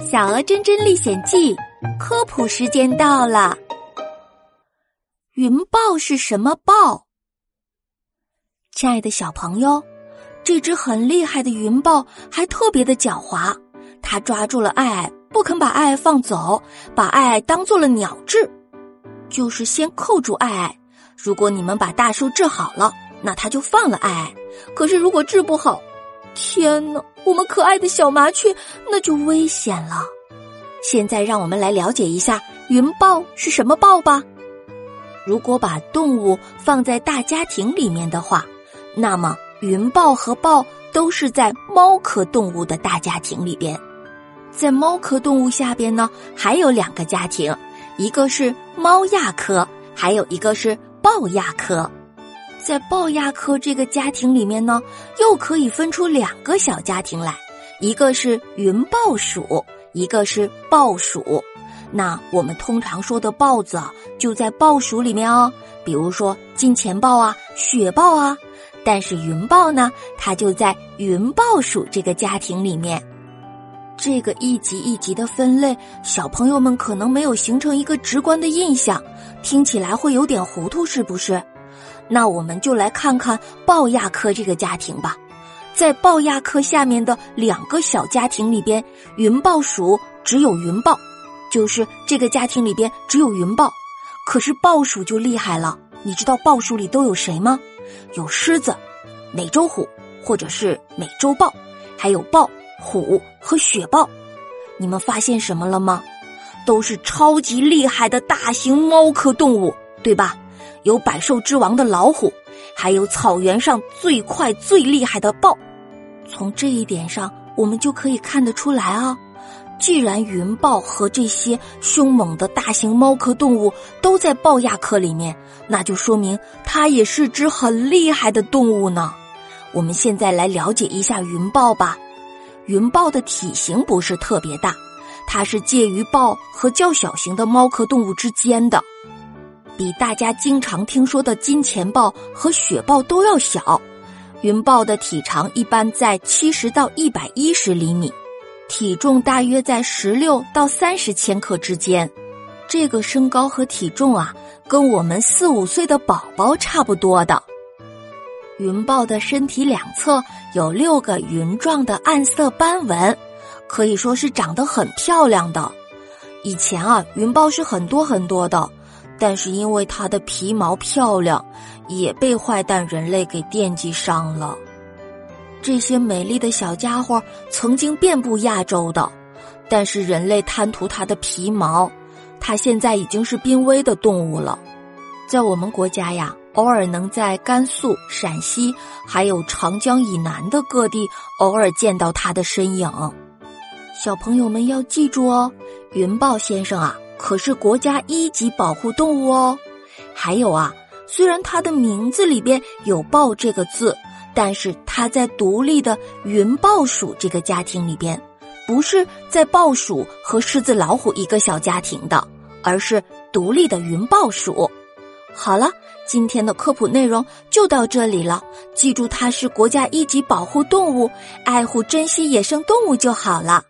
《小鹅真真历险记》科普时间到了。云豹是什么豹？亲爱的小朋友，这只很厉害的云豹还特别的狡猾，它抓住了爱爱，不肯把爱爱放走，把爱爱当做了鸟治，就是先扣住爱爱。如果你们把大树治好了，那它就放了爱爱；可是如果治不好，天哪，我们可爱的小麻雀那就危险了。现在让我们来了解一下云豹是什么豹吧。如果把动物放在大家庭里面的话，那么云豹和豹都是在猫科动物的大家庭里边。在猫科动物下边呢，还有两个家庭，一个是猫亚科，还有一个是豹亚科。在豹亚科这个家庭里面呢，又可以分出两个小家庭来，一个是云豹属，一个是豹属。那我们通常说的豹子啊，就在豹属里面哦，比如说金钱豹啊、雪豹啊。但是云豹呢，它就在云豹属这个家庭里面。这个一级一级的分类，小朋友们可能没有形成一个直观的印象，听起来会有点糊涂，是不是？那我们就来看看豹亚科这个家庭吧，在豹亚科下面的两个小家庭里边，云豹属只有云豹，就是这个家庭里边只有云豹。可是豹属就厉害了，你知道豹属里都有谁吗？有狮子、美洲虎或者是美洲豹，还有豹、虎和雪豹。你们发现什么了吗？都是超级厉害的大型猫科动物，对吧？有百兽之王的老虎，还有草原上最快最厉害的豹。从这一点上，我们就可以看得出来啊。既然云豹和这些凶猛的大型猫科动物都在豹亚科里面，那就说明它也是只很厉害的动物呢。我们现在来了解一下云豹吧。云豹的体型不是特别大，它是介于豹和较小型的猫科动物之间的。比大家经常听说的金钱豹和雪豹都要小，云豹的体长一般在七十到一百一十厘米，体重大约在十六到三十千克之间。这个身高和体重啊，跟我们四五岁的宝宝差不多的。云豹的身体两侧有六个云状的暗色斑纹，可以说是长得很漂亮的。以前啊，云豹是很多很多的。但是因为它的皮毛漂亮，也被坏蛋人类给惦记上了。这些美丽的小家伙曾经遍布亚洲的，但是人类贪图它的皮毛，它现在已经是濒危的动物了。在我们国家呀，偶尔能在甘肃、陕西还有长江以南的各地偶尔见到它的身影。小朋友们要记住哦，云豹先生啊。可是国家一级保护动物哦，还有啊，虽然它的名字里边有“豹”这个字，但是它在独立的云豹属这个家庭里边，不是在豹属和狮子、老虎一个小家庭的，而是独立的云豹属。好了，今天的科普内容就到这里了，记住它是国家一级保护动物，爱护珍惜野生动物就好了。